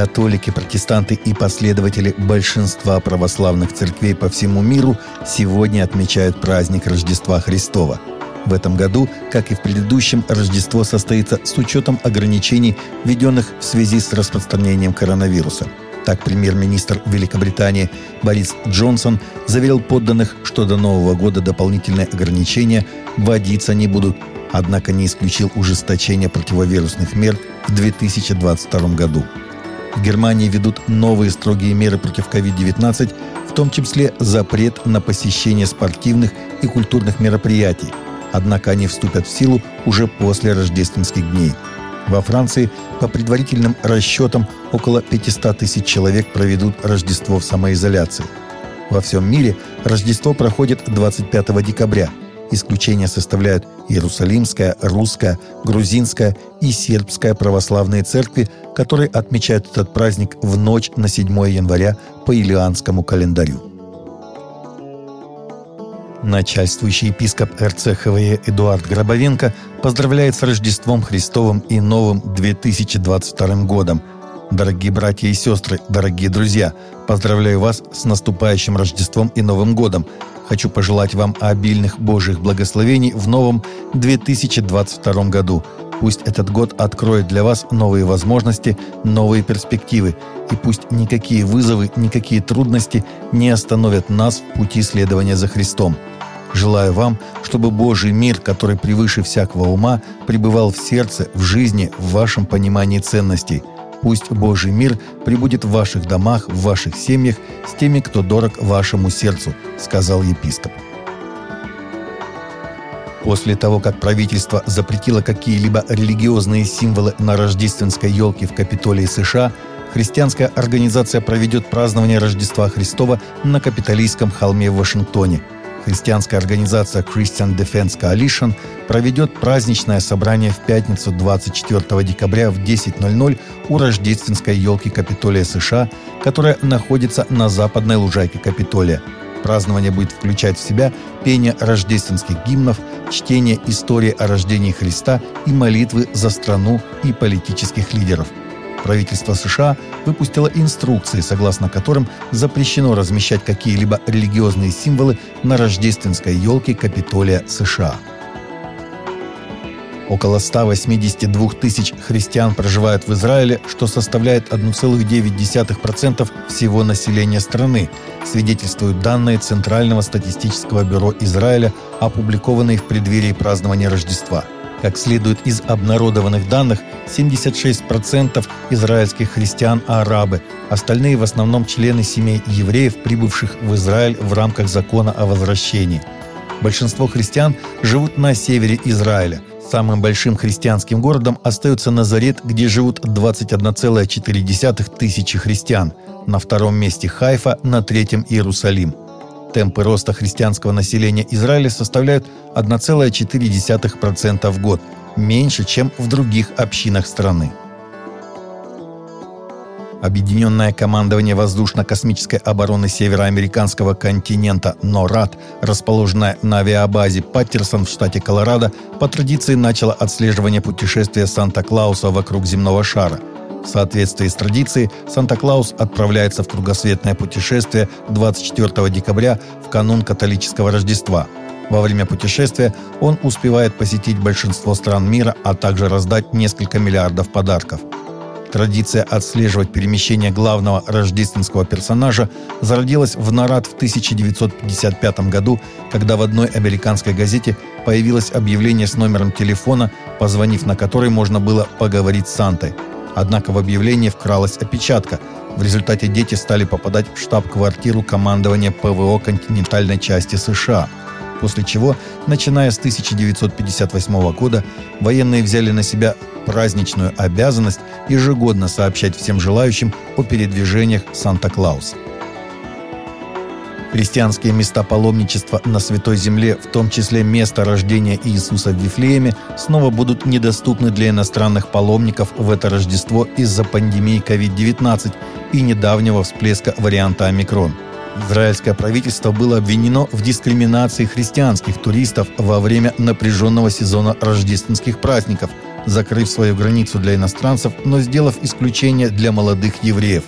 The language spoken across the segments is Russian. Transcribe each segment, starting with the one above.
Католики, протестанты и последователи большинства православных церквей по всему миру сегодня отмечают праздник Рождества Христова. В этом году, как и в предыдущем, Рождество состоится с учетом ограничений, введенных в связи с распространением коронавируса. Так, премьер-министр Великобритании Борис Джонсон заверил подданных, что до Нового года дополнительные ограничения вводиться не будут, однако не исключил ужесточение противовирусных мер в 2022 году. В Германии ведут новые строгие меры против COVID-19, в том числе запрет на посещение спортивных и культурных мероприятий. Однако они вступят в силу уже после рождественских дней. Во Франции, по предварительным расчетам, около 500 тысяч человек проведут Рождество в самоизоляции. Во всем мире Рождество проходит 25 декабря – Исключения составляют Иерусалимская, Русская, Грузинская и Сербская православные церкви, которые отмечают этот праздник в ночь на 7 января по Илианскому календарю. Начальствующий епископ РЦХВЕ Эдуард Гробовенко поздравляет с Рождеством Христовым и Новым 2022 годом. Дорогие братья и сестры, дорогие друзья, поздравляю вас с наступающим Рождеством и Новым годом. Хочу пожелать вам обильных Божьих благословений в новом 2022 году. Пусть этот год откроет для вас новые возможности, новые перспективы. И пусть никакие вызовы, никакие трудности не остановят нас в пути следования за Христом. Желаю вам, чтобы Божий мир, который превыше всякого ума, пребывал в сердце, в жизни, в вашем понимании ценностей – Пусть Божий мир прибудет в ваших домах, в ваших семьях, с теми, кто дорог вашему сердцу», — сказал епископ. После того, как правительство запретило какие-либо религиозные символы на рождественской елке в Капитолии США, христианская организация проведет празднование Рождества Христова на Капитолийском холме в Вашингтоне – Христианская организация Christian Defense Coalition проведет праздничное собрание в пятницу 24 декабря в 10.00 у рождественской елки Капитолия США, которая находится на западной лужайке Капитолия. Празднование будет включать в себя пение рождественских гимнов, чтение истории о рождении Христа и молитвы за страну и политических лидеров – Правительство США выпустило инструкции, согласно которым запрещено размещать какие-либо религиозные символы на рождественской елке Капитолия США. Около 182 тысяч христиан проживают в Израиле, что составляет 1,9% всего населения страны, свидетельствуют данные Центрального статистического бюро Израиля, опубликованные в преддверии празднования Рождества – как следует из обнародованных данных, 76% израильских христиан – арабы, остальные в основном члены семей евреев, прибывших в Израиль в рамках закона о возвращении. Большинство христиан живут на севере Израиля. Самым большим христианским городом остается Назарет, где живут 21,4 тысячи христиан. На втором месте Хайфа, на третьем Иерусалим – Темпы роста христианского населения Израиля составляют 1,4% в год, меньше, чем в других общинах страны. Объединенное командование воздушно-космической обороны североамериканского континента НОРАД, расположенное на авиабазе Паттерсон в штате Колорадо, по традиции начало отслеживание путешествия Санта-Клауса вокруг земного шара – в соответствии с традицией, Санта-Клаус отправляется в кругосветное путешествие 24 декабря в канун католического Рождества. Во время путешествия он успевает посетить большинство стран мира, а также раздать несколько миллиардов подарков. Традиция отслеживать перемещение главного рождественского персонажа зародилась в Нарад в 1955 году, когда в одной американской газете появилось объявление с номером телефона, позвонив на который можно было поговорить с Сантой – Однако в объявление вкралась опечатка. В результате дети стали попадать в штаб-квартиру командования ПВО континентальной части США. После чего, начиная с 1958 года, военные взяли на себя праздничную обязанность ежегодно сообщать всем желающим о передвижениях Санта-Клауса. Христианские места паломничества на Святой Земле, в том числе место рождения Иисуса в Вифлееме, снова будут недоступны для иностранных паломников в это Рождество из-за пандемии COVID-19 и недавнего всплеска варианта омикрон. Израильское правительство было обвинено в дискриминации христианских туристов во время напряженного сезона рождественских праздников, закрыв свою границу для иностранцев, но сделав исключение для молодых евреев.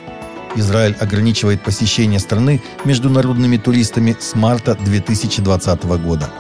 Израиль ограничивает посещение страны международными туристами с марта 2020 года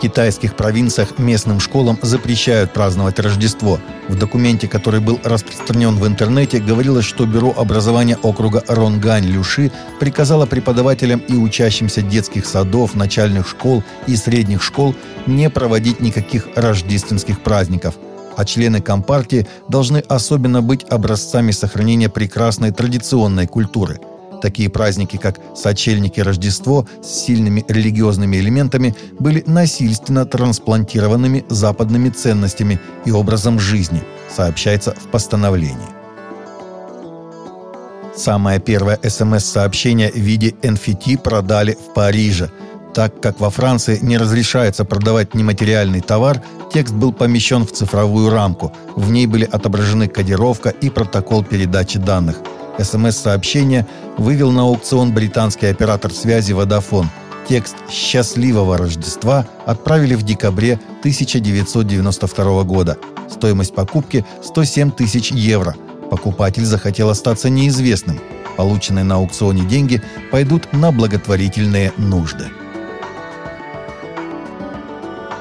китайских провинциях местным школам запрещают праздновать Рождество. В документе, который был распространен в интернете, говорилось, что Бюро образования округа Ронгань-Люши приказало преподавателям и учащимся детских садов, начальных школ и средних школ не проводить никаких рождественских праздников – а члены Компартии должны особенно быть образцами сохранения прекрасной традиционной культуры – Такие праздники, как Сочельник и Рождество с сильными религиозными элементами, были насильственно трансплантированными западными ценностями и образом жизни, сообщается в постановлении. Самое первое СМС-сообщение в виде NFT продали в Париже. Так как во Франции не разрешается продавать нематериальный товар, текст был помещен в цифровую рамку. В ней были отображены кодировка и протокол передачи данных – СМС-сообщение вывел на аукцион британский оператор связи «Водофон». Текст «Счастливого Рождества» отправили в декабре 1992 года. Стоимость покупки – 107 тысяч евро. Покупатель захотел остаться неизвестным. Полученные на аукционе деньги пойдут на благотворительные нужды.